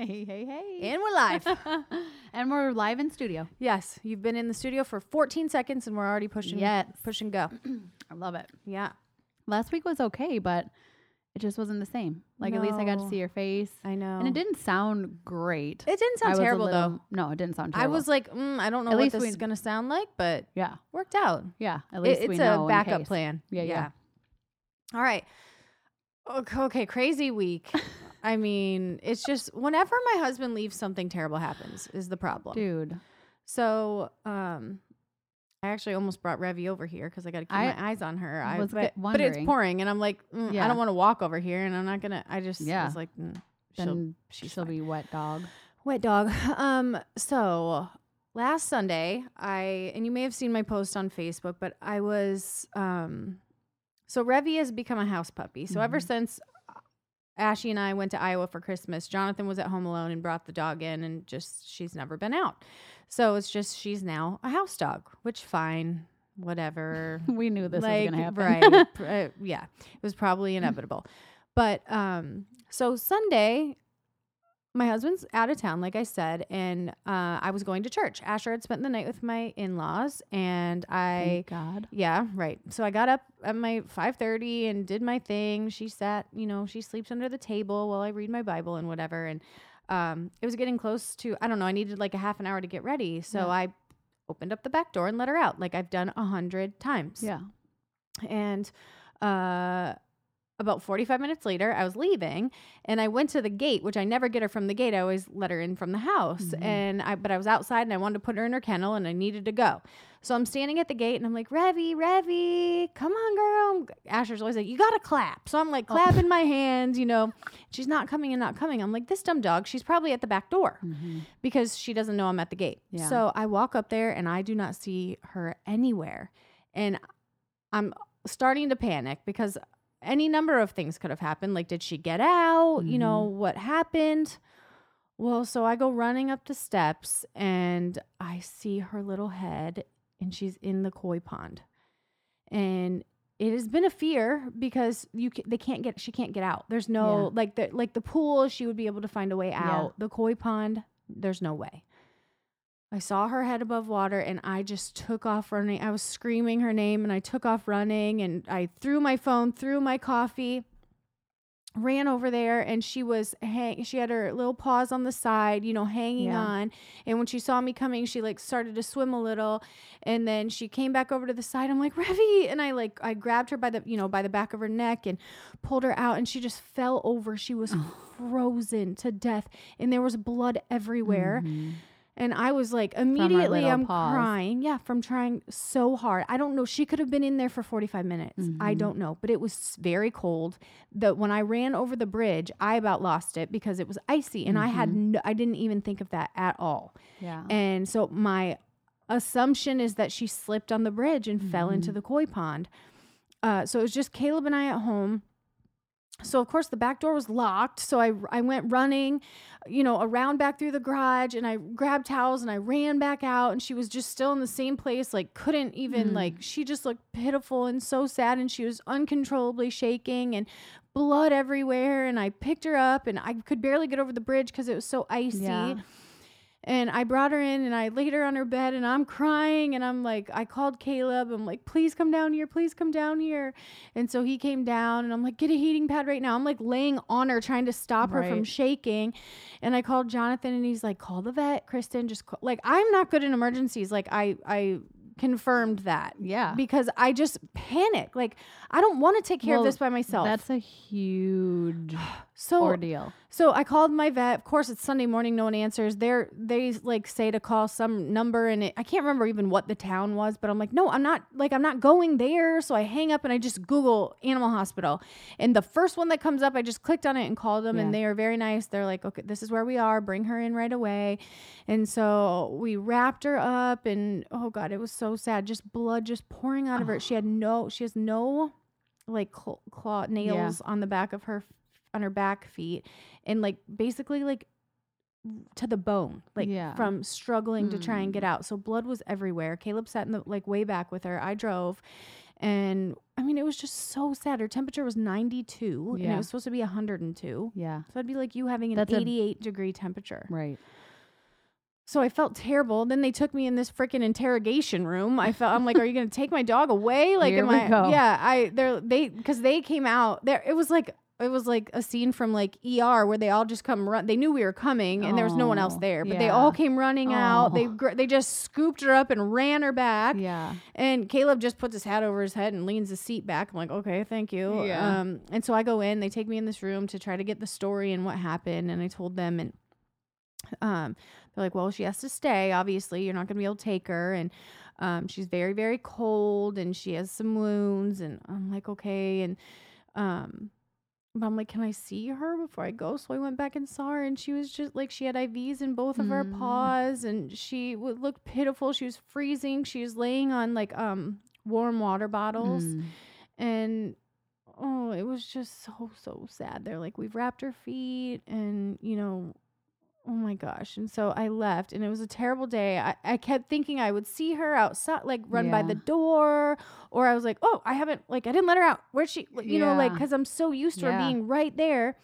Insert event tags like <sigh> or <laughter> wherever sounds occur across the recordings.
Hey, hey, hey. And we're live. <laughs> and we're live in studio. yes, you've been in the studio for 14 seconds and we're already pushing Yes. push and go. <clears throat> I love it. Yeah, Last week was okay, but it just wasn't the same. Like, at least I got to see your face. I know. And it didn't sound great. It didn't sound terrible though. No, it didn't sound terrible. I was like, mm, I don't know At what this is going to sound like, but yeah, worked out. yeah. At It- least we it's a backup plan. Yeah, yeah. All right. Okay, crazy week. <laughs> I mean, it's just whenever my husband leaves, something terrible happens. Is the problem? Dude, So, um, I actually almost brought Revy over here because I got to keep I my eyes on her. I was but, but it's pouring, and I'm like, mm, I don't want to walk over here, and I'm not gonna. I just Yeah. was like, mm, she'll, she's she'll be wet dog. Wet dog. <laughs> Um, so last Sunday, I and you may have seen my post on Facebook, but I was um so Revy has become a house puppy. So ever Mhm. since Ashy and I went to Iowa for Christmas, Jonathan was at home alone and brought the dog in and just she's never been out. So it's just she's now a house dog, which fine, whatever <laughs> we knew this like, was gonna happen. Right. <laughs> uh, yeah. It was probably inevitable. but um so Sunday my husband's out of town, like I said, and uh, I was going to church. Asher had spent the night with my in-laws, and I, Thank God. yeah, right. So I got up at my five thirty and did my thing. She sat, you know, she sleeps under the table while I read my Bible and whatever. And um, it was getting close to, I don't know, I needed like a half an hour to get ready, so Yeah. I opened up the back door and let her out, like I've done a hundred times Yeah. and uh about 45 minutes later i was leaving and i went to the gate which i never get her from the gate i always let her in from the house Mhm. and i but i was outside and i wanted to put her in her kennel and i needed to go so i'm standing at the gate and i'm like revy revy come on girl asher's always like you gotta clap so i'm like Oh. clapping my hands you know she's not coming and not coming i'm like this dumb dog she's probably at the back door Mhm. because she doesn't know I'm at the gate. Yeah. So I walk up there and I do not see her anywhere. And I'm starting to panic because any number of things could have happened. Like, did she get out? You know, mm-hmm. what happened? Well, so I go running up the steps and I see her little head and she's in the koi pond. And it has been a fear because you ca- they can't get she can't get out. There's no Yeah. like the like the pool she would be able to find a way Yeah. out. The koi pond there's no way. I saw her head above water and I just took off running. I was screaming her name and I took off running and I threw my phone, threw my coffee, ran over there and she was hang she had her little paws on the side, you know, hanging Yeah. on. And when she saw me coming, she like started to swim a little and then she came back over to the side. I'm like, "Revy." And I like I grabbed her by the, you know, by the back of her neck and pulled her out and she just fell over. She was frozen to death and there was blood everywhere. Mhm. And I was like, immediately I'm paws. crying. Yeah, from trying so hard. I don't know. She could have been in there for 45 minutes. I Mhm. don't know. But it was very cold. That when I ran over the bridge, I about lost it because it was icy and I had Mhm. no, I didn't even think of that at all. Yeah. And so my assumption is that she slipped on the bridge and fell into Mhm. the koi pond. Uh, so it was just Caleb and I at home. So of course the back door was locked. So I I went running, you know, around back through the garage and I grabbed towels and I ran back out and she was just still in the same place, like couldn't even Mm. like she just looked pitiful and so sad and she was uncontrollably shaking and blood everywhere and I picked her up and I could barely get over the bridge because it was so icy. Yeah. And I brought her in and I laid her on her bed and I'm crying and I'm like, I called Caleb. I'm like, please come down here. Please come down here. And so he came down and I'm like, get a heating pad right now. I'm like laying on her trying to stop her from shaking. And I called Jonathan and he's like, call the vet, Kristen. Just call. like, I'm not good in emergencies. Like I, I confirmed that Yeah. because I just panic. Like I don't want to take care Well, of this by myself. That's a huge <sighs> <sighs> so ordeal. So I called my vet. Of course, it's Sunday morning. No one answers. They're they like say to call some number, and it, I can't remember even what the town was. But I'm like, no, I'm not. Like I'm not going there. So I hang up and I just Google animal hospital, and the first one that comes up, I just clicked on it and called them, and they are very nice. They're like, okay, this is where we are. Bring her in right away. And so we wrapped her up, and oh god, it was so sad. Just blood just pouring out of her. Ah. She had no. She has no like cl- claw nails on the back of her on her back feet and like basically like to the bone like Yeah. from struggling to try and get Mm. out so blood was everywhere caleb sat in the like way back with her i drove and i mean it was just so sad her temperature was 92 and it was supposed to be 102 Yeah. so it'd be like you having an That's a- 88 degree temperature Right. so I felt terrible. Then they took me in this freaking interrogation room. I felt I'm like, are you gonna take my dog away? Like, Here am I? go. Yeah, I they're they because they came out there. It was like it was like a scene from like ER where they all just come run. They knew we were coming and there was no one else Oh, there, but they all came running out. They Oh. gr- they just scooped her up and ran her back. Yeah. And Caleb just puts his hat over his head and leans his seat back. I'm like, okay, thank you. Yeah. Um, and so I go in. They take me in this room to try to get the story and what happened. And I told them, and um, they're like, well, she has to stay. Obviously, you're not going to be able to take her, and um, she's very, very cold, and she has some wounds. And I'm like, okay. And um, but I'm like, can I see her before I go? So I went back and saw her, and she was just like, she had IVs in both of her Mm. paws, and she would look pitiful. She was freezing. She was laying on like um warm water bottles, Mm. and oh, it was just so so sad. They're like, we've wrapped her feet, and you know. Oh my gosh. And so I left and it was a terrible day. I, I kept thinking I would see her outside, like run by the door, or I was like, oh, I haven't, like, I didn't let her out. Where's she? You know, like, because I'm so used to her being right there.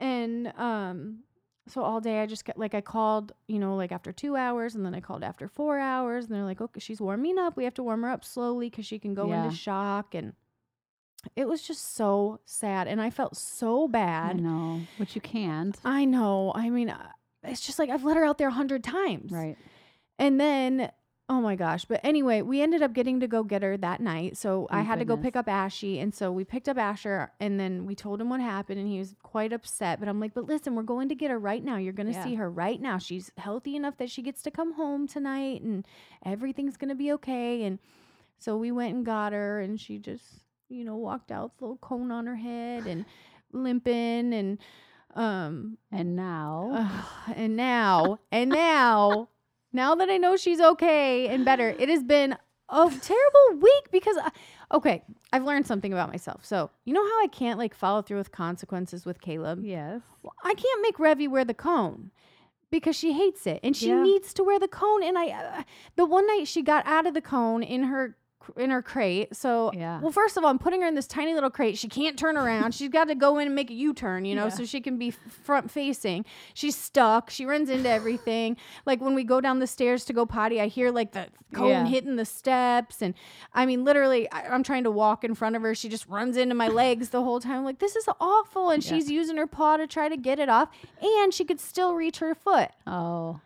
And um, so all day I just got, like, I called, you know, like after two hours and then I called after four hours. And they're like, okay, she's warming up. We have to warm her up slowly because she can go Yeah. into shock. And it was just so sad. And I felt so bad. I know, but you can't. I know. I mean, it's just like I've let her out there a hundred times. Right. And then, oh my gosh. But anyway, we ended up getting to go get her that night. So I Thank had to go pick up Ashy. And so we picked up Asher and then we told him what happened and he was quite upset. But I'm like, but listen, we're going to get her right now. You're going to Yeah. see her right now. She's healthy enough that she gets to come home tonight and everything's going to be okay. And so we went and got her and she just, you know, walked out with a little cone on her head and limping and, um, And now, Ugh, and now, and now, now that I know she's okay and better, it has been a terrible week because, I, okay, I've learned something about myself. So, you know how I can't like follow through with consequences with Caleb? yes. Well, I can't make Revy wear the cone because she hates it and she Yeah. needs to wear the cone. And I, uh, the one night she got out of the cone in her in her crate. So, Yeah. well, first of all, I'm putting her in this tiny little crate. She can't turn around. She's got to go in and make a U-turn, you know, Yeah. so she can be front facing. She's stuck. She runs into everything. like when we go down the stairs to go potty, I hear like the cone Yeah. hitting the steps, and I mean, literally, I, I'm trying to walk in front of her. She just runs into my legs the whole time. Like this is awful, and she's using her paw to try to get it off, and she could still reach her foot. Oh,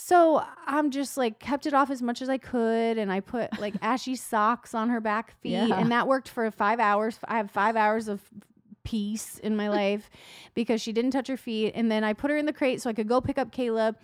So I'm just like kept it off as much as I could, and I put like <laughs> ashy socks on her back feet, Yeah. and that worked for five hours. I have five hours of peace in my <laughs> life because she didn't touch her feet, and then I put her in the crate so I could go pick up Caleb.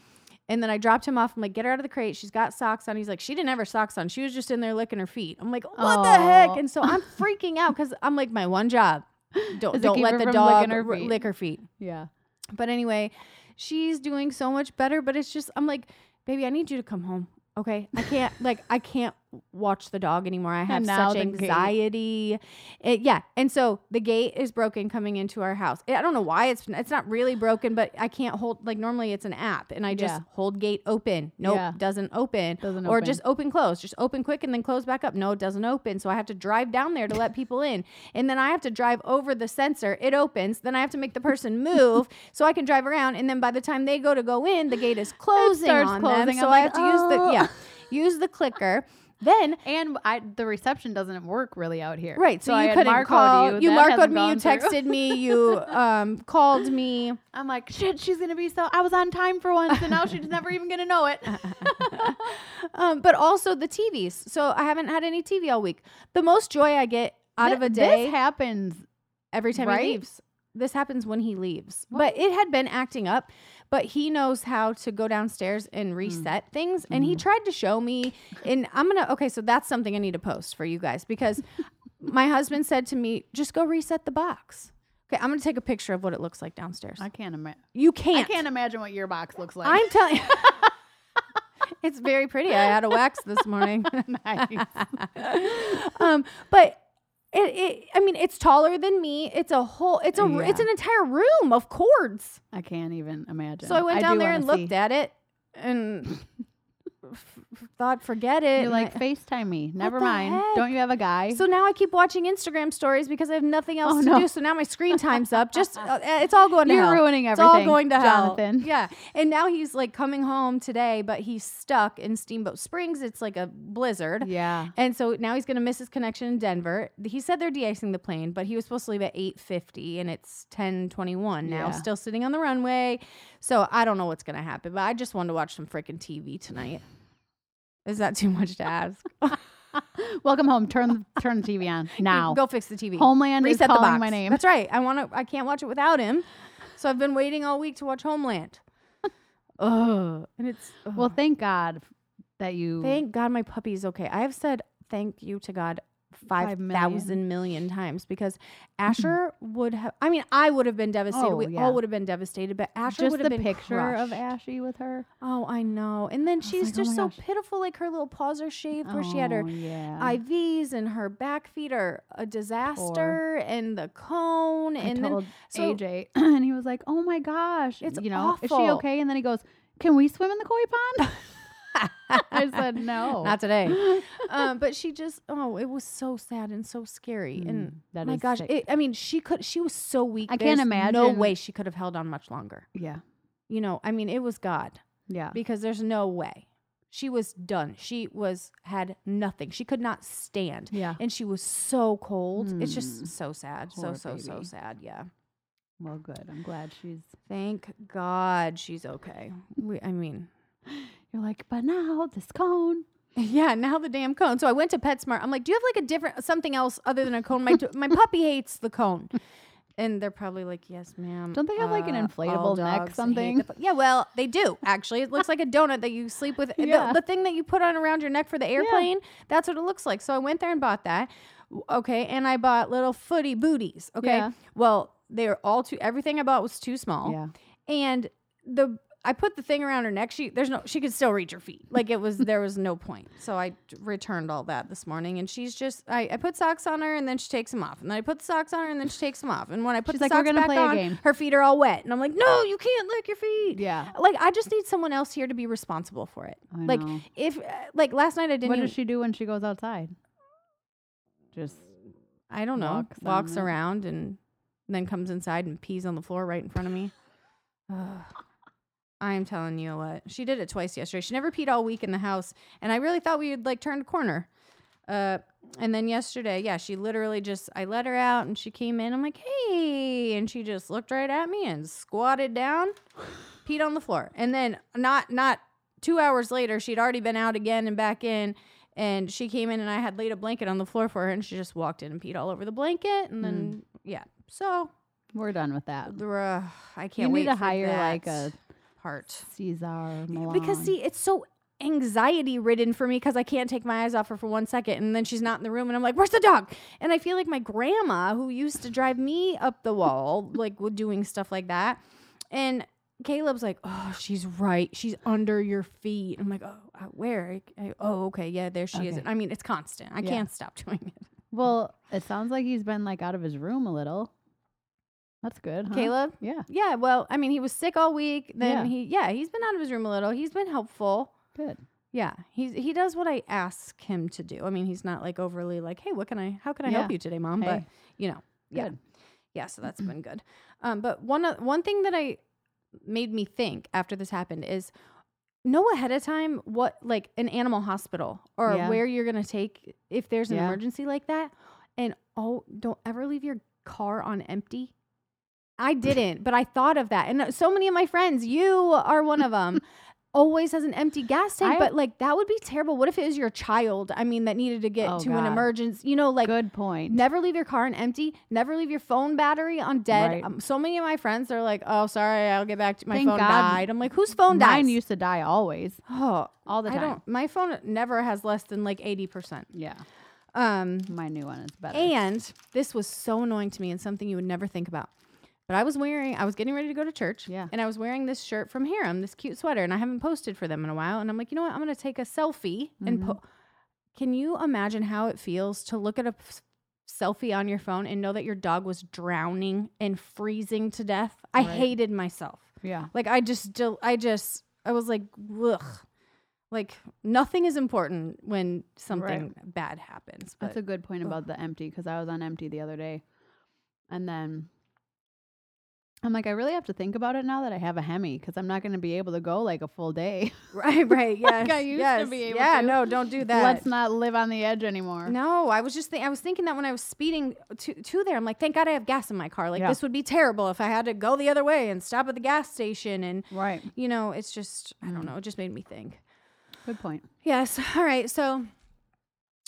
And then I dropped him off. I'm like, get her out of the crate. She's got socks on. He's like, she didn't have her socks on. She was just in there licking her feet. I'm like, what the heck? And so I'm freaking out because I'm like, my one job, <laughs> don't don't let the dog her r- lick her feet. yeah. But anyway, she's doing so much better. But it's just, I'm like, baby, I need you to come home. Okay. I can't, like, I can't watch the dog anymore. I have such anxiety. It, yeah. And so the gate is broken coming into our house. I don't know why it's, it's not really broken, but I can't hold, like, normally it's an app and I just Yeah. hold gate open. Nope. Yeah. Doesn't open. Doesn't or open. just open, close. Just open quick and then close back up. No, it doesn't open. So I have to drive down there to let <laughs> people in. And then I have to drive over the sensor. It opens. Then I have to make the person <laughs> move so I can drive around. And then by the time they go to go in, the gate is closing on them. closing. So I'm I like, have to use the "Oh." yeah, use the clicker. Then And I, the reception doesn't work really out here. right, so, I you had couldn't call. you. You, Marcoed me. You texted me. You <laughs> um called me. I'm like, shit, she's gonna be so. I was on time for once, and now she's never even gonna know it. <laughs> Um, but also the TVs. So I haven't had any TV all week. The most joy I get out of a day This happens every time right? he leaves. This happens when he leaves. But it had been acting up, but he knows how to go downstairs Mm. and reset things. And Mm-hmm. he tried to show me. And I'm going to, okay, so that's something I need to post for you guys because <laughs> my husband said to me, just go reset the box. Okay, I'm going to take a picture of what it looks like downstairs. I can't imagine. you can't. I can't imagine what your box looks like. I'm telling you. <laughs> <laughs> it's very pretty. I had a wax this morning. nice. um, but it, it, I mean, it's taller than me. It's a whole, it's a, it's an entire room of cords. I can't even imagine. So I went down do there and looked see. at it and <laughs> thought, forget it. You're like FaceTime me. Never mind. heck? Don't you have a guy? so now I keep watching Instagram stories because I have nothing else Oh, to no. do. So now my screen time's up. Just <laughs> uh, it's all going to You're hell. ruining everything. It's all going to hell. Yeah. And now he's like coming home today, but he's stuck in Steamboat Springs. It's like a blizzard. yeah. And so now he's going to miss his connection in Denver. He said they're de-icing the plane, but he was supposed to leave at 8:50 and it's 10:21 now, Yeah. still sitting on the runway. So I don't know what's going to happen, but I just wanted to watch some freaking TV tonight. Is that too much to ask? <laughs> Welcome home. Turn turn the TV on <laughs> now. Go fix the TV. Homeland Reset is the calling box. my name. That's right. I want to I can't watch it without him. So I've been waiting all week to watch Homeland. <laughs> Ugh. And it's well, thank God that you. Thank God my puppy's okay. I have said thank you to God Five five million. million times because <laughs> Asher would have. I mean, I would have been devastated. Oh, we yeah. all would have been devastated, but Asher just would the have been picture of. Ashy with her. Oh, I know. And then she's like, oh just my so gosh. pitiful. Like her little paws are shaved where she had her Oh, yeah. IVs and her back feet are a disaster, and the cone, I and then so- AJ, <clears throat> and he was like, "Oh my gosh, It's you know, is she okay?" And then he goes, "Can we swim in the koi pond?" <laughs> <laughs> I said, <laughs> "No, not today. <laughs> um, but she just oh, it was so sad and so scary. and Mm, that my is gosh, it, I mean, she could. She was so weak. I can't imagine. No way she could have held on much longer. yeah, You know, I mean, it was God yeah, because there's no way. She was done. She was had nothing. She could not stand, yeah." and she was so cold. It's Mm. just so sad. So Poor so so baby. sad. Yeah. Well, good. I'm glad she's. Thank God she's okay. We, I mean, You're like, but now this cone. Yeah, now the damn cone. So I went to PetSmart. I'm like, do you have like a different something else other than a cone? My my puppy hates the cone. And they're probably like, yes, ma'am. Don't they have, like, an Uh, inflatable neck something? the yeah, well, they do actually. It looks like a donut that you sleep with. The- Yeah. The, thing that you put on around your neck for the airplane. yeah. That's what it looks like. So I went there and bought that. Okay, and I bought little footy booties. Okay, Yeah. well, they're all too. Everything I bought was too small Yeah, and the I put the thing around her neck. She there's no she could still reach her feet. Like it was there was no point. So I returned all that this morning, and she's just I, I put socks on her and then she takes them off, and then I put the socks on her and then she takes them off, and when I put She's the like, socks back on, game." her feet are all wet, and I'm like, no, you can't lick your feet. yeah. Like I just need someone else here to be responsible for it. I like know. if uh, like last night I didn't. What does she do when she goes outside? Just I don't know. walks Walks, around and then comes inside and pees on the floor right in front of me. <sighs> Ugh. I am telling you what. She did it twice yesterday. She never peed all week in the house, and I really thought we would like turned a corner. Uh, and then yesterday, yeah, she literally just I let her out and she came in. I'm like, hey, and she just looked right at me and squatted down, peed on the floor, and then not not two hours later, she'd already been out again and back in. And she came in and I had laid a blanket on the floor for her and she just walked in and peed all over the blanket. And then, yeah. So, we're done with that. uh, I can't You wait need to hire like a part. Cesar Millan. Because, see, it's so anxiety ridden for me because I can't take my eyes off her for one second. And then she's not in the room and I'm like, where's the dog? And I feel like my grandma, who used to drive me up the wall, <laughs> like with doing stuff like that. And Caleb's like, oh, she's right. She's under your feet. I'm like, oh, uh, where? I, oh, okay. Yeah, there she is. I mean, it's constant. I Yeah. can't stop <laughs> doing it. well, it sounds like he's been like out of his room a little. That's good, huh? Caleb? Yeah, Yeah, well, I mean, he was sick all week. Then Yeah. he, yeah, he's been out of his room a little. He's been helpful. good. Yeah, he's he does what I ask him to do. I mean, he's not like overly like, hey, what can I, how can I help you today, mom? But you know, yeah, Good. yeah. So that's been good. Um, but one o- one thing that I made me think after this happened is know ahead of time what like an animal hospital or Yeah. where you're gonna take if there's an Yeah. emergency like that, and oh, don't ever leave your car on empty. I didn't, but I thought of that, and uh, so many of my friends, you are one of them. <laughs> always has an empty gas tank, I- but like that would be terrible. What if it was your child? I mean, that needed to get Oh, to an emergency. You know, like Good point. never leave your car on empty. Never leave your phone battery on dead. Right. Um, so many of my friends are like, "Oh, sorry, I'll get back to my Thank phone God died." I'm like, "Whose phone died?" Mine dies?" used to die always, oh, all the I time. don't. My phone never has less than like eighty percent. Yeah, Um, my new one is better. and this was so annoying to me and something you would never think about. But I was wearing, I was getting ready to go to church. Yeah. And I was wearing this shirt from Harem, this cute sweater, and I haven't posted for them in a while. And I'm like, you know what? I'm going to take a selfie and Mhm. po- Can you imagine how it feels to look at a selfie on your phone and know that your dog was drowning and freezing to death? I Right. hated myself. yeah, Like I just, I just, I was like, ugh. Like nothing is important when something bad happens. That's a good point ugh. about the empty because I was on empty the other day, and then I'm like, I really have to think about it now that I have a Hemi because I'm not going to be able to go like a full day. <laughs> Right, right. Yes. I used to be able yeah, to. no, don't do <laughs> that. Let's not live on the edge anymore. no, I was just think- I was thinking that when I was speeding to, to there, I'm like, thank God I have gas in my car. Like Yeah. this would be terrible if I had to go the other way and stop at the gas station. And Right. you know, it's just I don't know. It just made me think. Good point. Yes. <laughs> All right. So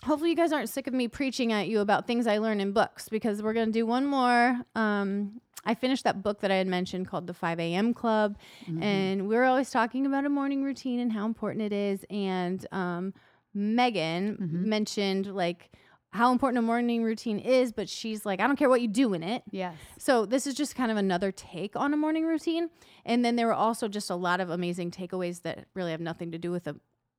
hopefully you guys aren't sick of me preaching at you about things I learn in books because we're gonna do one more. Um, I finished that book that I had mentioned called the 5 a.m. Club. Mhm. and we were always talking about a morning routine and how important it is. And um, Megan Mhm. mentioned like how important a morning routine is, but she's like, I don't care what you do in it. yes. So this is just kind of another take on a morning routine. And then there were also just a lot of amazing takeaways that really have nothing to do with a,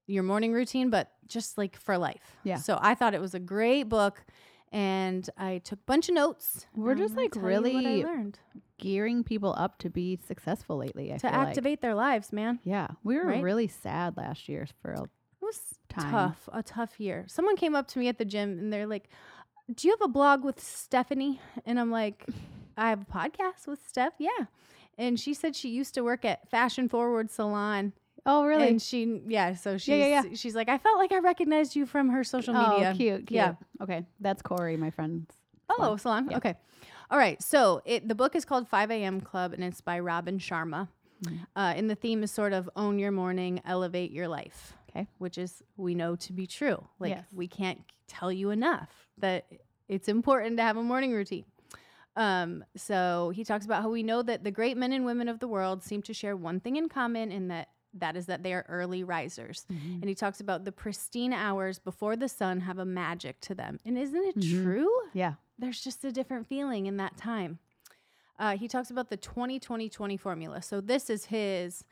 your morning routine, but just like for life. Yeah. So I thought it was a great book. And I took a bunch of notes. We're just, like, tell you what I really learned Gearing people up to be successful lately. I to feel like. activate their lives, man. Yeah, we were right? really sad last year for a It was time. tough, a tough year. Someone came up to me at the gym and they're like, "Do you have a blog with Stephanie?" And I'm like, "I have a podcast with Steph." Yeah. And she said she used to work at Fashion Forward Salon. Oh, really? And she, yeah, so she's, Yeah, yeah, she's like, I felt like I recognized you from her social oh, media. cute, cute. Yeah. Okay, that's Corey, my friend. Oh, salon. Yeah. Okay. All right. So it the book is called 5 a.m. Club and it's by Robin Sharma. Mhm. Uh, and the theme is sort of own your morning, elevate your life. Okay. Which is we know to be true. Like Yes. we can't tell you enough that it's important to have a morning routine. Um, so he talks about how we know that the great men and women of the world seem to share one thing in common, and that that is that they are early risers. Mhm. And he talks about the pristine hours before the sun have a magic to them. And isn't it Mhm. true? Yeah. there's just a different feeling in that time. Uh, he talks about the 20 20 20 formula. So, this is his,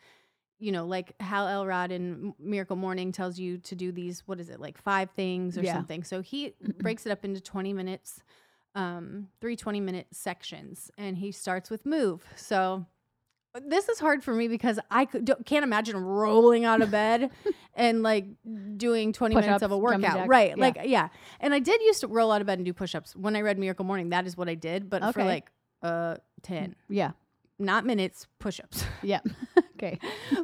you know, like Hal Elrod in Miracle Morning tells you to do these, what is it, like five things or Yeah. something. So, he <clears throat> breaks it up into 20 minutes, um, three 20 minute sections, and he starts with move. So, this is hard for me because I could, can't imagine rolling out of bed <laughs> and like doing 20 minutes of a workout. Right. yeah. Like, yeah. And I did used to roll out of bed and do push ups. When I read Miracle Morning, that is what I did. But for like uh 10, Yeah. not minutes, push ups. <laughs> Yeah. <laughs> okay.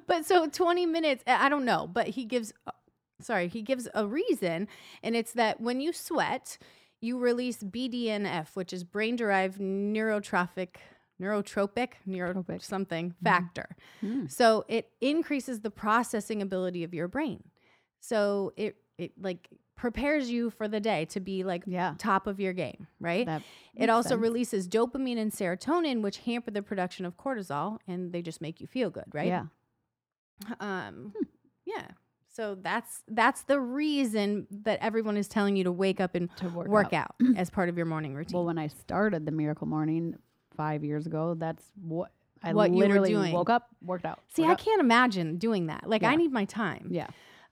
but so 20 minutes, I I don't know. But he gives, uh, sorry, he gives a reason. And it's that when you sweat, you release BDNF, which is brain derived neurotrophic. Neurotropic, neuro Tropic. something factor. Mm. So it increases the processing ability of your brain. So it it like prepares you for the day to be like Yeah. top of your game, right? That it also sense. releases dopamine and serotonin which hamper the production of cortisol and they just make you feel good, right? Yeah. Um yeah. So that's that's the reason that everyone is telling you to wake up and To work, work out. out <clears throat> as part of your morning routine. Well, when I started the Miracle Morning five years ago, that's what I What you were literally doing. woke up, worked out. See, I can't imagine doing that. Like I need my time. Yeah.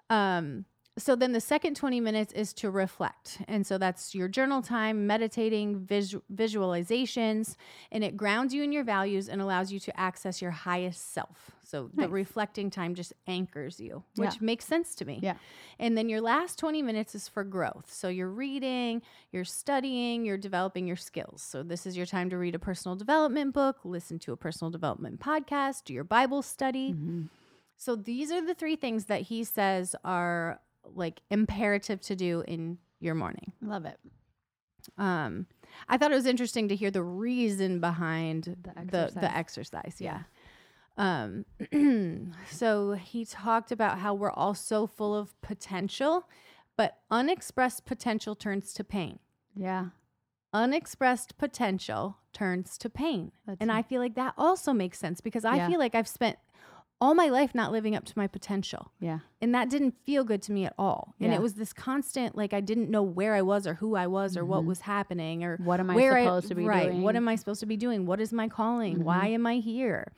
Um, so then the second 20 minutes is to reflect. And so that's your journal time, meditating, visu- visualizations, and it grounds you in your values and allows you to access your highest self. So the reflecting time just anchors you, which Yeah. makes sense to me. Yeah. And then your last 20 minutes is for growth. So you're reading, you're studying, you're developing your skills. So this is your time to read a personal development book, listen to a personal development podcast, do your Bible study. Mhm. So these are the three things that he says are like imperative to do in your morning. Love it. Um, I thought it was interesting to hear the reason behind the The the exercise. exercise. yeah. Um, <clears throat> so he talked about how we're all so full of potential, but unexpressed potential turns to pain. Yeah. Unexpressed potential turns to pain. That's and I feel like that also makes sense because I Yeah. feel like I've spent all my life not living up to my potential. Yeah. And that didn't feel good to me at all. And Yeah. it was this constant, like, I didn't know where I was or who I was or what Mhm. was happening or What am I supposed to be right, doing? What am I supposed to be doing? What is my calling? Why am I here?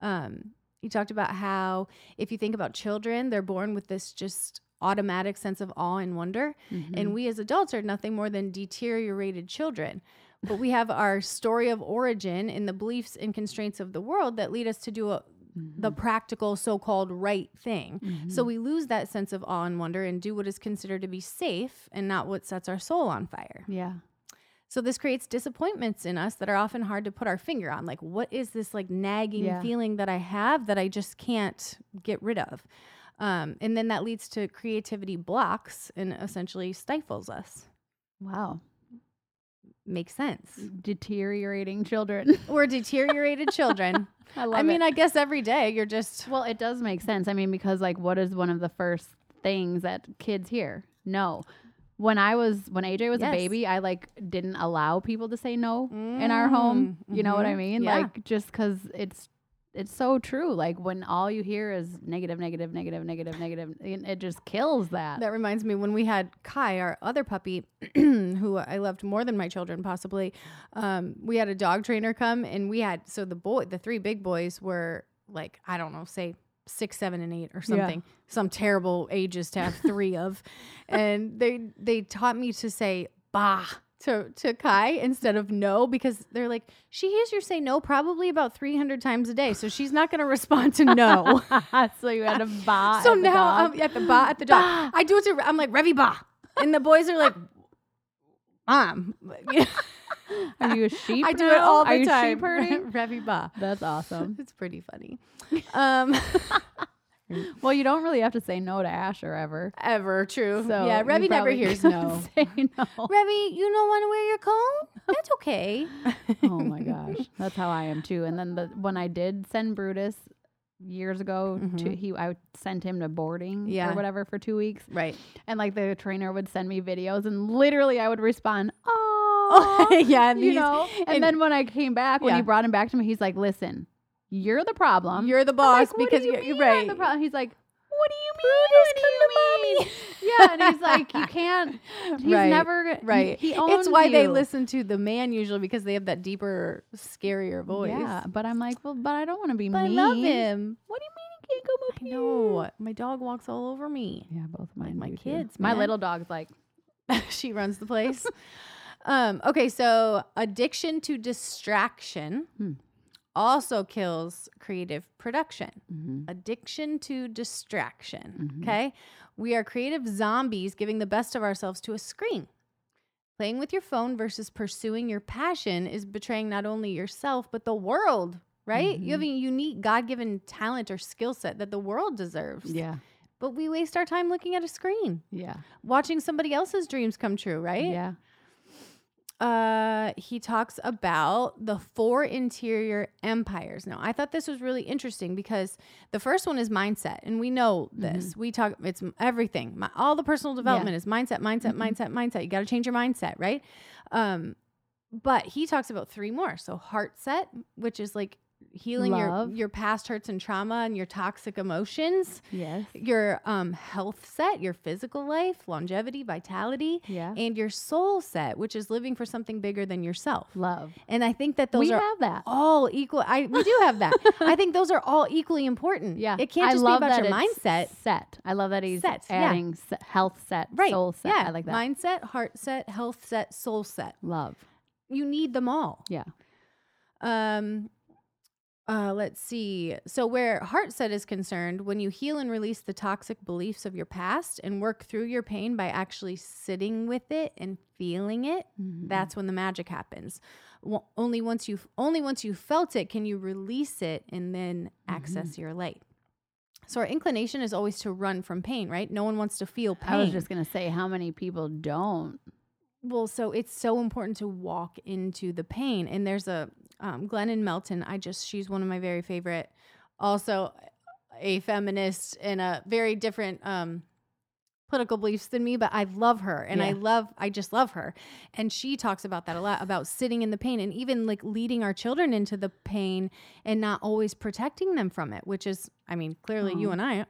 Um, he talked about how if you think about children, they're born with this just automatic sense of awe and wonder. Mm-hmm. And we as adults are nothing more than deteriorated children. But we have our story of origin and the beliefs and constraints of the world that lead us to do a, the Mm-hmm. practical so-called right thing. So we lose that sense of awe and wonder and do what is considered to be safe and not what sets our soul on fire. yeah. So this creates disappointments in us that are often hard to put our finger on. Like, what is this like nagging Yeah. feeling that I have that I just can't get rid of? Um, and then that leads to creativity blocks and essentially stifles us. Wow. Makes sense. Deteriorating children. <laughs> We're deteriorated children. <laughs> I love I mean, it. I guess every day you're just well, it does make sense. I mean, because like, what is one of the first things that kids hear? No. When I was when AJ was Yes. a baby, I like didn't allow people to say no in our home. Mm, You know what I mhm. mean? Yeah. Like just because it's it's so true. Like when all you hear is negative, negative, negative, negative, negative, it it just kills that. That reminds me when we had Kai, our other puppy, <clears throat> who I loved more than my children, possibly. Um, we had a dog trainer come, and we had so the boy, the three big boys were like I don't know, say six, seven, and eight or Yeah. something, some terrible ages to have three of, <laughs> and they they taught me to say bah. To, to Kai instead of no because they're like she hears you say no probably about 300 times a day so she's not going to respond to no <laughs> so you had a bot. <laughs> so now I'm at the ba at the dog. I do it to I'm like Revy ba, and the boys are like, Mom. <laughs> Are you a sheep? I do it all the Are you time. sheep herding? Revy ba. That's awesome. It's pretty funny. Um, Well, you don't really have to say no to Asher ever. ever true. So yeah, Revy never hears no. <laughs> Say no. Revy, you don't want to wear your coat? That's okay. <laughs> oh my gosh, that's how I am too. And then the when I did send Brutus years ago to Mhm. he I sent him to boarding Yeah. or whatever for two weeks, Right. and like the trainer would send me videos, and literally I would respond, Oh, <laughs> "Oh, yeah. And you know." And, and- then when I came back, when Yeah. he brought him back to me, he's like, "Listen, you're the problem. you're the boss like, because you you're, you're I'm right. the problem?" He's like, "What do you mean? You mean?" <laughs> yeah, and he's like, "You <laughs> can't." He's Right, never Right. He, it's owns why they listen to the man usually because they have that deeper, scarier voice. Yeah, but I'm like, well, but I don't want to be But I love him. What do you mean you can't come up I here? know. My dog walks all over me. Yeah, both Like mine. my kids, My little dog's like, <laughs> she runs the place. um, okay, so addiction to distraction Hmm. Also kills creative production. mhm, Addiction to distraction. Mhm. Okay. We are creative zombies giving the best of ourselves to a screen. Playing with your phone versus pursuing your passion is betraying not only yourself, but the world, right? You have a unique God given talent or skill set that the world deserves. yeah, But we waste our time looking at a screen, yeah, watching somebody else's dreams come true, right? yeah. Uh he talks about the four interior empires. Now i thought this was really interesting because the first one is mindset and we know this. We talk it's everything. My, all the personal development is mindset mindset mindset mindset. You got to change your mindset right? Um but he talks about three more. So heart set which is like healing your Love. your past hurts and trauma and your toxic emotions Yes. your um health set your physical life longevity vitality Yeah. and your soul set, which is living for something bigger than yourself. Love. And I think that those we are have that. all equal. I we do have that. <laughs> I think those are all equally important. Yeah. it can't just be about your mindset. Set. I love that he's yeah. adding se- health set, Right. soul set. Yeah, I like that. Mindset, heart set, health set, soul set. Love. You need them all. Yeah. Um. Uh, let's see. So, where heart set is concerned, when you heal and release the toxic beliefs of your past and work through your pain by actually sitting with it and feeling it, Mhm. that's when the magic happens Wo- only once you only once you felt it can you release it and then access your light so our inclination is always to run from pain right no one wants to feel pain I was just gonna say how many people don't. well so it's so important to walk into the pain and there's a um, glennon melton i just she's one of my very favorite. Also a feminist and a very different um political beliefs than me, but I love her and I love I just love her. And she talks about that a lot about sitting in the pain and even like leading our children into the pain and not always protecting them from it, which is I mean, clearly you and I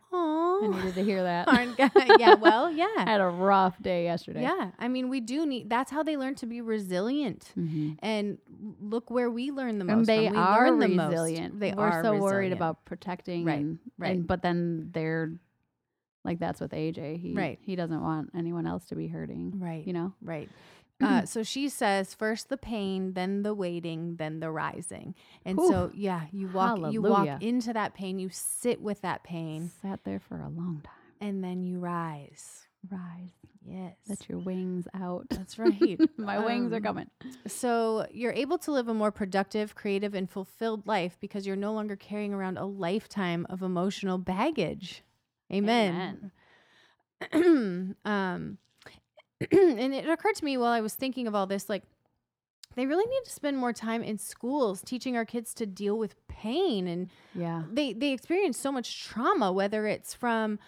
I needed to hear that. aren't yeah, well, <laughs> I yeah. had a rough day yesterday. Yeah. I mean, we do need that's how they learn to be resilient. hmm And look where we learn the most. And they. Are the most. resilient. They We're are so worried about protecting, Right, and, right. and but then they're like that's with AJ. He Right. he doesn't want anyone else to be hurting. right. You know. Right. Uh, so she says first the pain, then the waiting, then the rising. And Whew. so yeah, you walk you walk into that pain, you sit with that pain, Sat there for a long time. and then you rise. Rise. Yes. Let your wings out. That's right. <laughs> My wings are Um, coming. So you're able to live a more productive, creative, and fulfilled life because you're no longer carrying around a lifetime of emotional baggage. Amen. <clears throat> um, <clears throat> and it occurred to me while I was thinking of all this, like they really need to spend more time in schools teaching our kids to deal with pain and Yeah. they they experience so much trauma whether it's from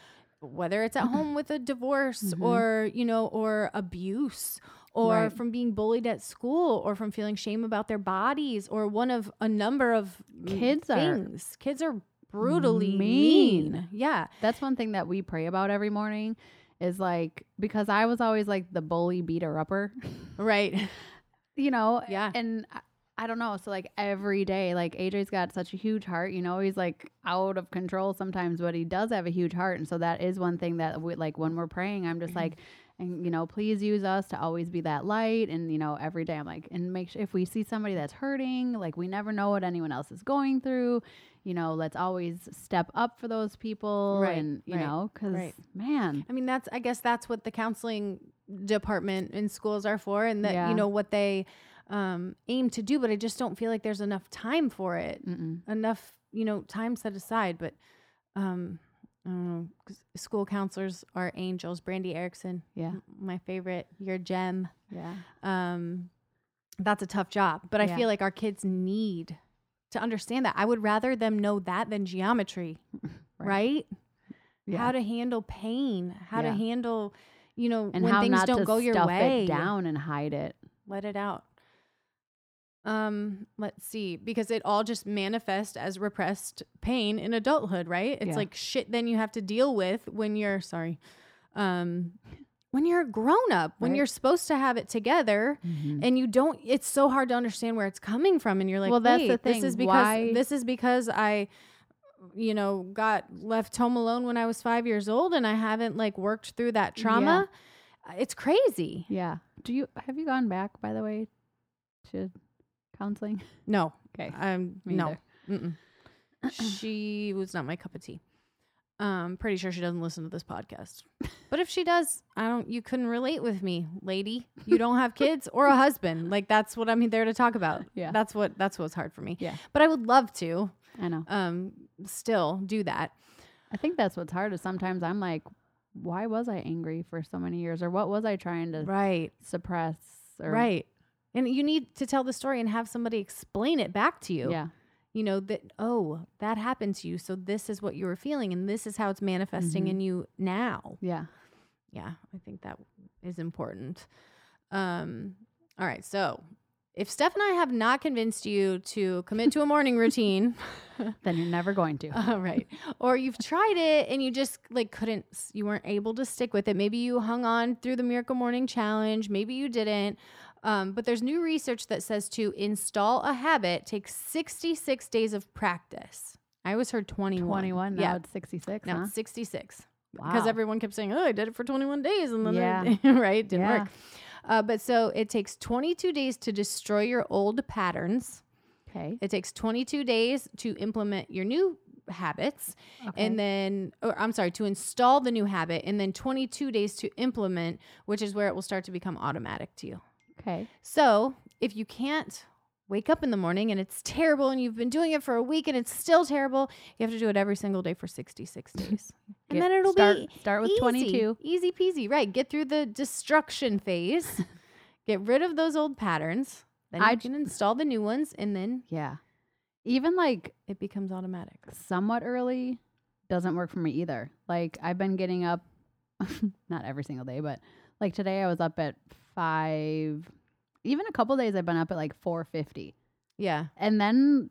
whether it's at <clears throat> home with a divorce Mhm. or you know or abuse or Right. from being bullied at school or from feeling shame about their bodies or one of a number of Kids are things kids are brutally mean, mean. yeah That's one thing that we pray about every morning is like because I was always like the bully beater upper, <laughs> right you know, yeah and I, I don't know. So like every day, like AJ's got such a huge heart, you know, he's like out of control sometimes, but he does have a huge heart. And so that is one thing that we like when we're praying, I'm just mm-hmm. like, and you know, please use us to always be that light. And you know, every day I'm like, and make sure if we see somebody that's hurting, like we never know what anyone else is going through. You know, let's always step up for those people, Right, and you right, know, because right. man, I mean, that's I guess that's what the counseling department in schools are for, and that Yeah. you know what they um, aim to do. But I just don't feel like there's enough time for it, mm-mm. enough you know time set aside. But um, I don't know, school counselors are angels. Brandy Erickson, yeah, m- my favorite, your gem. yeah, Um, that's a tough job, but I Yeah. feel like our kids need to understand that. I would rather them know that than geometry, <laughs> right? yeah. how to handle pain, how to handle, you know, and when how things don't go your way. it down and hide it. Let it out. Um, let's see, because it all just manifests as repressed pain in adulthood, right? It's Yeah. like shit then you have to deal with when you're sorry. Um when you're a grown up, when Right. you're supposed to have it together and you don't it's so hard to understand where it's coming from and you're like, Well, that's the "Wait, this thing. is because Why- this is because I you know, got left home alone when I was 5 years old and I haven't like worked through that trauma." Uh, It's crazy. Yeah. Do you have you gone back by the way to counseling? No. <laughs> Okay. Um no. She was not my cup of tea. Um pretty sure she doesn't listen to this podcast. But if she does, I don't you couldn't relate with me, lady. You don't have kids or a husband. Like that's what I'm there to talk about. Yeah. That's what that's what's hard for me. Yeah. But I would love to I know. um still do that. I think that's what's hard is sometimes I'm like, why was I angry for so many years? Or what was I trying to Right. suppress? Or, Right. And you need to tell the story and have somebody explain it back to you. Yeah. You know that oh that happened to you so this is what you were feeling and this is how it's manifesting Mhm. in you now Yeah. yeah i think that is important um all right so if steph and i have not convinced you to commit to a morning routine <laughs> Then you're never going to. <laughs> all right or you've tried it and you just like couldn't you weren't able to stick with it maybe you hung on through the miracle morning challenge maybe you didn't um, but there's new research that says to install a habit takes 66 days of practice i always heard 21 21. Now yeah it's 66. now huh? it's 66 because Wow. everyone kept saying oh i did it for 21 days and then Yeah. <laughs> right didn't Yeah. work uh, but so it takes 22 days to destroy your old patterns Okay. it takes 22 days to implement your new habits okay. and then or I'm sorry to install the new habit and then 22 days to implement which is where it will start to become automatic to you. Okay. So, if you can't wake up in the morning and it's terrible and you've been doing it for a week and it's still terrible, you have to do it every single day for 66 <laughs> days. and then it'll start, be start with easy, 22. Easy peasy, right? Get through the destruction phase. <laughs> get rid of those old patterns. Then I you can install the new ones and then Yeah. even like it becomes automatic. somewhat early doesn't work for me either. Like I've been getting up <laughs> not every single day, but like today I was up at 5 even a couple days I've been up at like 4:50. Yeah. And then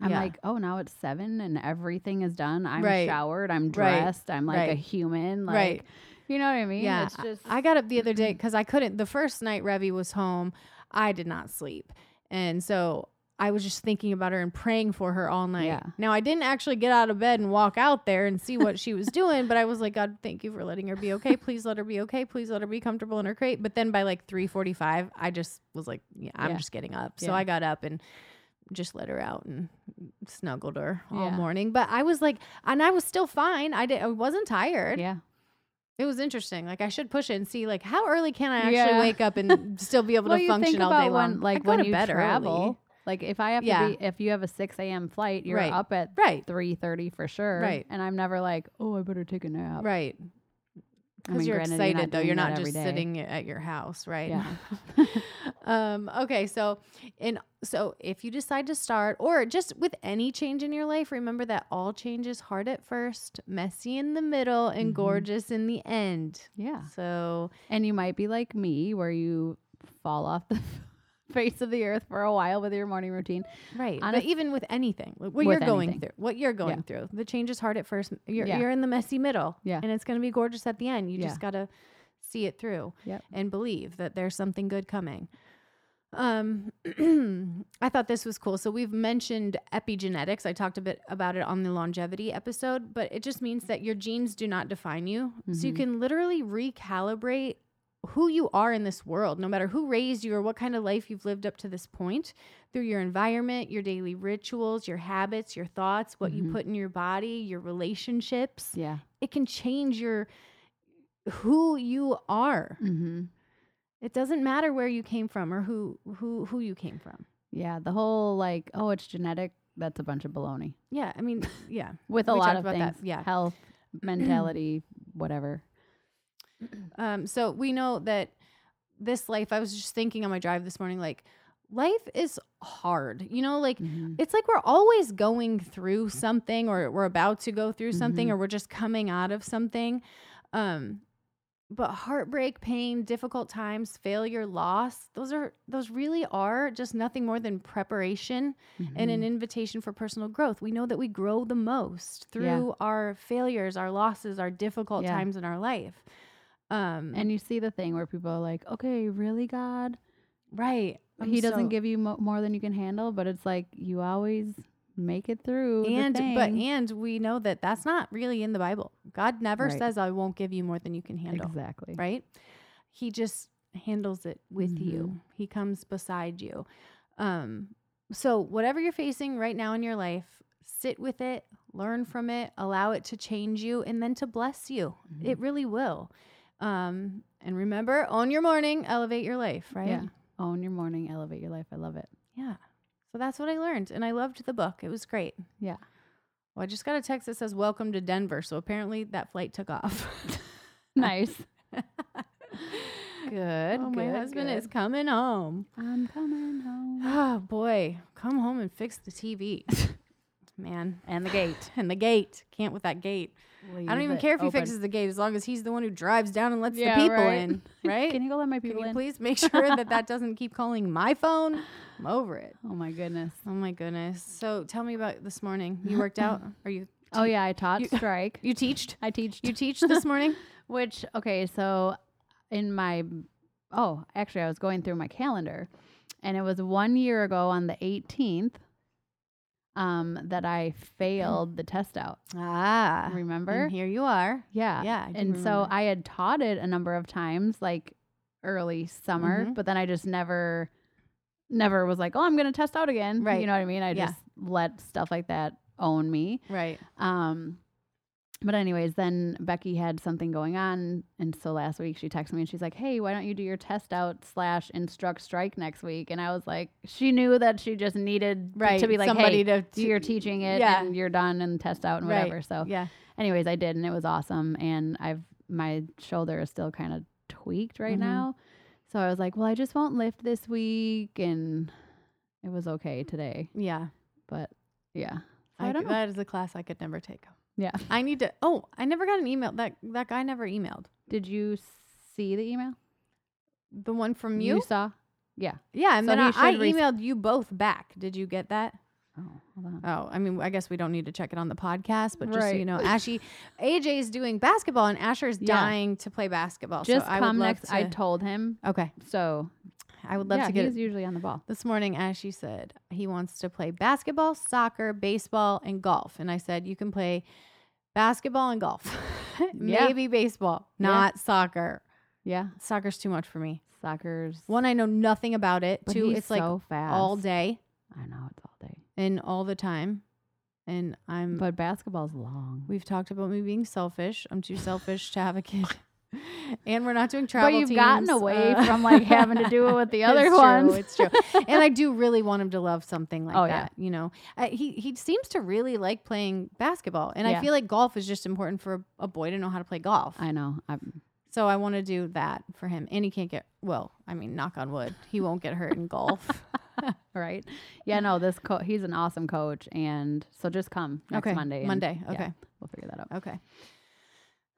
I'm Yeah. like, "Oh, now it's 7 and everything is done. I'm Right. showered, I'm Right. dressed, I'm like a human." Like Right. you know what I mean? Yeah, It's just I got up the other day <clears throat> because I couldn't. The first night Revy was home, I did not sleep, and so I was just thinking about her and praying for her all night. Yeah. Now I didn't actually get out of bed and walk out there and see what she was doing, but I was like, God, thank you for letting her be okay. Please let her be okay. Please let her be comfortable in her crate. But then by like three forty-five, I just was like, yeah, I'm Yeah. just getting up. So Yeah. I got up and just let her out and snuggled her all morning. But I was like, and I was still fine. I did. I wasn't tired. yeah. It was interesting. Like I should push it and see like how early can I actually wake up and <laughs> still be able well, to function all day long. when, I like when to you travel. early. Like if I have Yeah. to be, if you have a six a.m. flight, you're Right. up at Right. three thirty for sure. Right. And I'm never like, oh, I better take a nap. Right. I Because mean, you're excited not though. You're not just day. sitting at your house, right? Yeah. <laughs> um, okay, so in so if you decide to start or just with any change in your life, remember that all change is hard at first, messy in the middle, and Mhm. gorgeous in the end. Yeah. So And you might be like me, where you fall off the <laughs> face of the earth for a while with your morning routine. right, On but even with anything, what With you're going anything. through, what you're going Yeah. through, the change is hard at first. You're Yeah. you're in the messy middle, Yeah. and it's going to be gorgeous at the end. You Yeah. just gotta see it through. Yep. and believe that there's something good coming. Um, <clears throat> I thought this was cool. So we've mentioned epigenetics. I talked a bit about it on the longevity episode, but it just means that your genes do not define you. So you Mhm. can literally recalibrate who you are in this world, no matter who raised you or what kind of life you've lived up to this point, through your environment, your daily rituals, your habits, your thoughts, what you Mhm. put in your body, your relationships. Yeah. It can change your who you are. Mm-hmm. It doesn't matter where you came from or who who who you came from. Yeah. The whole like, oh, it's genetic. That's a bunch of baloney. Yeah, I mean, yeah, <laughs> With a We lot of things. that, yeah. Health, <clears throat> mentality, whatever. Um, so we know that this life. I was just thinking on my drive this morning, like life is hard. You know, like Mhm. it's like we're always going through something, or we're about to go through something, Mhm. or we're just coming out of something. Um, but heartbreak, pain, difficult times, failure, loss, those are those really are just nothing more than preparation and an Mhm. invitation for personal growth. We know that we grow the most through Yeah. our failures, our losses, our difficult Yeah. times in our life. Um, And you see the thing where people are like, okay, really, God? right, I'm he doesn't so- give you mo- more than you can handle, but it's like you always make it through. and but and we know that that's not really in the Bible. God never Right. says, "I won't give you more than you can handle." exactly. right? He just handles it with you. Mhm. He comes beside you. Um, so whatever you're facing right now in your life, sit with it, learn from it, allow it to change you, and then to bless you. It Mm-hmm. really will. Um, and remember, own your morning, elevate your life, right? Yeah. Own your morning, elevate your life. I love it. Yeah. So that's what I learned, and I loved the book. It was great. Yeah. Well, I just got a text that says "Welcome to Denver," so apparently that flight took off. <laughs> nice. <laughs> good. Oh, my husband good. is coming home. I'm coming home. Oh <sighs> boy, come home and fix the TV, <laughs> man. And the gate. And the gate can't with that gate. I don't even care if he fixes the gate as long as he's the one who drives down and lets Yeah, the people right. in, <laughs> right? Can you go let my Can people you in? please make sure that that <laughs> doesn't keep calling my phone? I'm over it. Oh my goodness. Oh my goodness. So tell me about this morning. You worked <laughs> out? Are you? Oh yeah, I taught You- strike. You teached? I teach. You teach this morning? Which okay, so in my oh, actually I was going through my calendar and it was 1 year ago on the 18th um that I failed the test out. Ah, Remember? And here you are. Yeah. Yeah, and so. I had taught it a number of times like early summer, Mhm. but then I just never never was like, "Oh, I'm going to test out again." Right. You know what I mean? I Yeah. just let stuff like that own me. Right. Um, but anyways, then Becky had something going on, and so last week she texted me and she's like, "Hey, why don't you do your test out slash instruct strike next week?" And I was like, she knew that she just needed Right. to be like, Somebody "Hey, to, you're teaching it, Yeah. and you're done, and test out and Right. whatever." So, yeah. anyways, I did, and it was awesome. And I've my shoulder is still kind of tweaked right Mhm. now, so I was like, "Well, I just won't lift this week," and it was okay today. Yeah. But yeah, So I, I, don't know. That is a class I could never take. Yeah. I need to. Oh, I never got an email. That that guy never emailed. Did you see the email? The one from you. saw? Yeah. yeah, and So then I, I res- emailed you both back. Did you get that? Oh, hold on. Oh, I mean, I guess we don't need to check it on the podcast, but just so you know, <laughs> Ashy, AJ's doing basketball, and Asher's Yeah. dying to play basketball. Just so I would come love next. I told him. okay, So I would love yeah, to get he's it. usually on the ball. This morning, Ashy said he wants to play basketball, soccer, baseball, and golf. And I said, you can play basketball and golf. <laughs> Yeah. Maybe baseball, Yeah. not soccer. Yeah. Soccer's too much for me. Soccer's. One, I know nothing about it. but Two, it's like fast. all day I know it's all day. and all the time. And I'm, But basketball's long. we've talked about me being selfish. I'm too selfish to have a kid. <laughs> and we're not doing travel But you've gotten away uh, from like having to do it with <laughs> the other it's ones. True, it's true. and I do really want him to love something like Oh, yeah. that. You know, uh, he he seems to really like playing basketball, and I feel like golf is just important for a boy to know how to play golf. I know. I'm, so I want to do that for him, and he can't get well. I mean, knock on wood, he won't get hurt in golf. <laughs> right. Yeah. No. This co- he's an awesome coach, and so just come next okay, Monday. Monday. yeah, Okay, we'll figure that out. okay.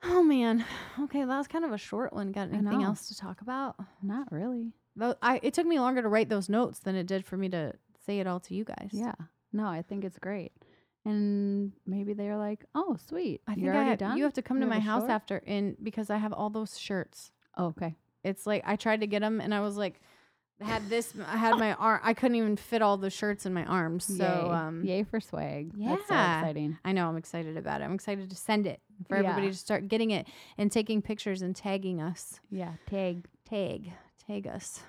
Oh man. Okay, that was kind of a short one. Got anything know. else to talk about? Not really. Though I it took me longer to write those notes than it did for me to say it all to you guys. Yeah. No, I think it's great. And maybe they're like, "Oh, sweet. I think You're I already have- done." you have to come You to my house short? after in because I have all those shirts. Oh, okay. It's like I tried to get them and I was like I had this I had my arm I couldn't even fit all the shirts in my arms. So Yay. um Yay for swag. Yeah, That's so yeah. exciting. I know I'm excited about it. I'm excited to send it for everybody to start getting it and taking pictures and tagging us. Yeah. Tag. Tag. Tag us.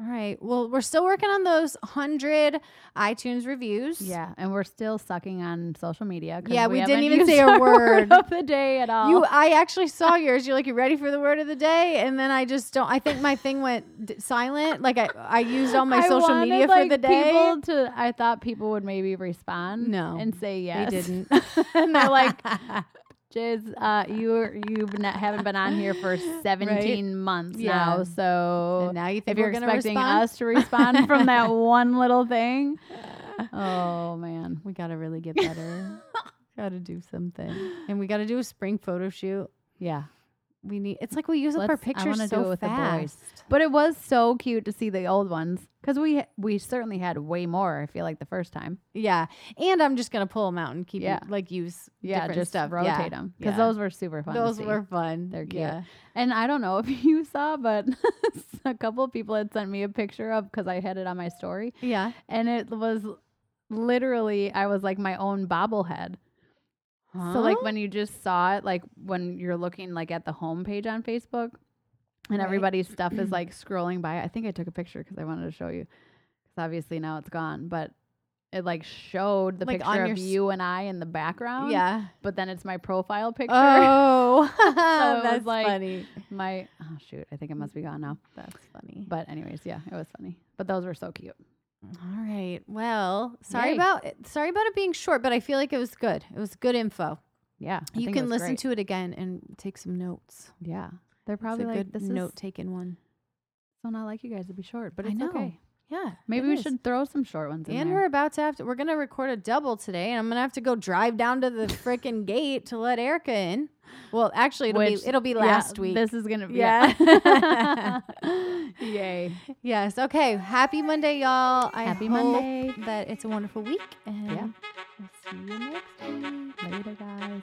All right. Well, we're still working on those 100 iTunes reviews. Yeah, and we're still sucking on social media. Yeah, we didn't even <laughs> say a <laughs> word. of the day at all. You, I actually saw yours. You're like, you ready for the word of the day? And then I just don't. I think my thing went d- silent. Like I, I used all my <laughs> I social wanted, media like, for the day. People to, I thought people would maybe respond. No, and say yes. They didn't. and they're like, Jiz, uh, you you've not, haven't been on here for <laughs> 17 months Yeah. now, so and now you if think you're we're expecting respond? us to respond from <laughs> that one little thing, <laughs> oh man, we gotta really get better. gotta do something, and we gotta do a spring photo shoot. yeah. We need. It's like we use up our Let's- I pictures wanna so do it with the fast. boys. But it was so cute to see the old ones because we we certainly had way more. I feel like the first time. Yeah, and I'm just gonna pull them out and keep Yeah. yeah. like use Yeah, different just stuff. rotate yeah. them because Yeah. those were super fun. to Those see. were fun. They're cute. Yeah. And I don't know <laughs> if you saw, but <laughs> a couple of people had sent me a picture of because I had it on my story, Yeah. and it was literally I was like my own bobblehead. So like when you just saw it, like when you're looking like at the home page on Facebook, and Right. everybody's stuff is <clears throat> like scrolling by. I think I took a picture because I wanted to show you, because obviously now it's gone, but. It like showed the Like, picture of you and I in the background. Yeah. But then it's my profile picture. Oh, <laughs> it <laughs> that's was like- funny. My oh shoot, I think it must be gone now. That's funny. But anyways, yeah, it was funny. But those were so cute. All right. Well, sorry Yay. about it. Sorry about it being short, but I feel like it was good. It was good info. Yeah, I you think it can was listen great. to it again and take some notes. Yeah, they're probably a like good this note is taken one. so not like you guys to be short, but I it's know. okay. Yeah. Maybe it we is. should throw some short ones in And there. we're about to have to. We're gonna record a double today, and I'm gonna have to go drive down to the freaking <laughs> gate to let Erica in. Well, actually, it'll Which- be it'll be Yeah, last week. This is gonna be Yeah. <laughs> <laughs> Yay! yes. Okay. Happy Monday, y'all. I Happy Monday. that it's a wonderful week, and Yeah. we'll see you next week. Later, guys.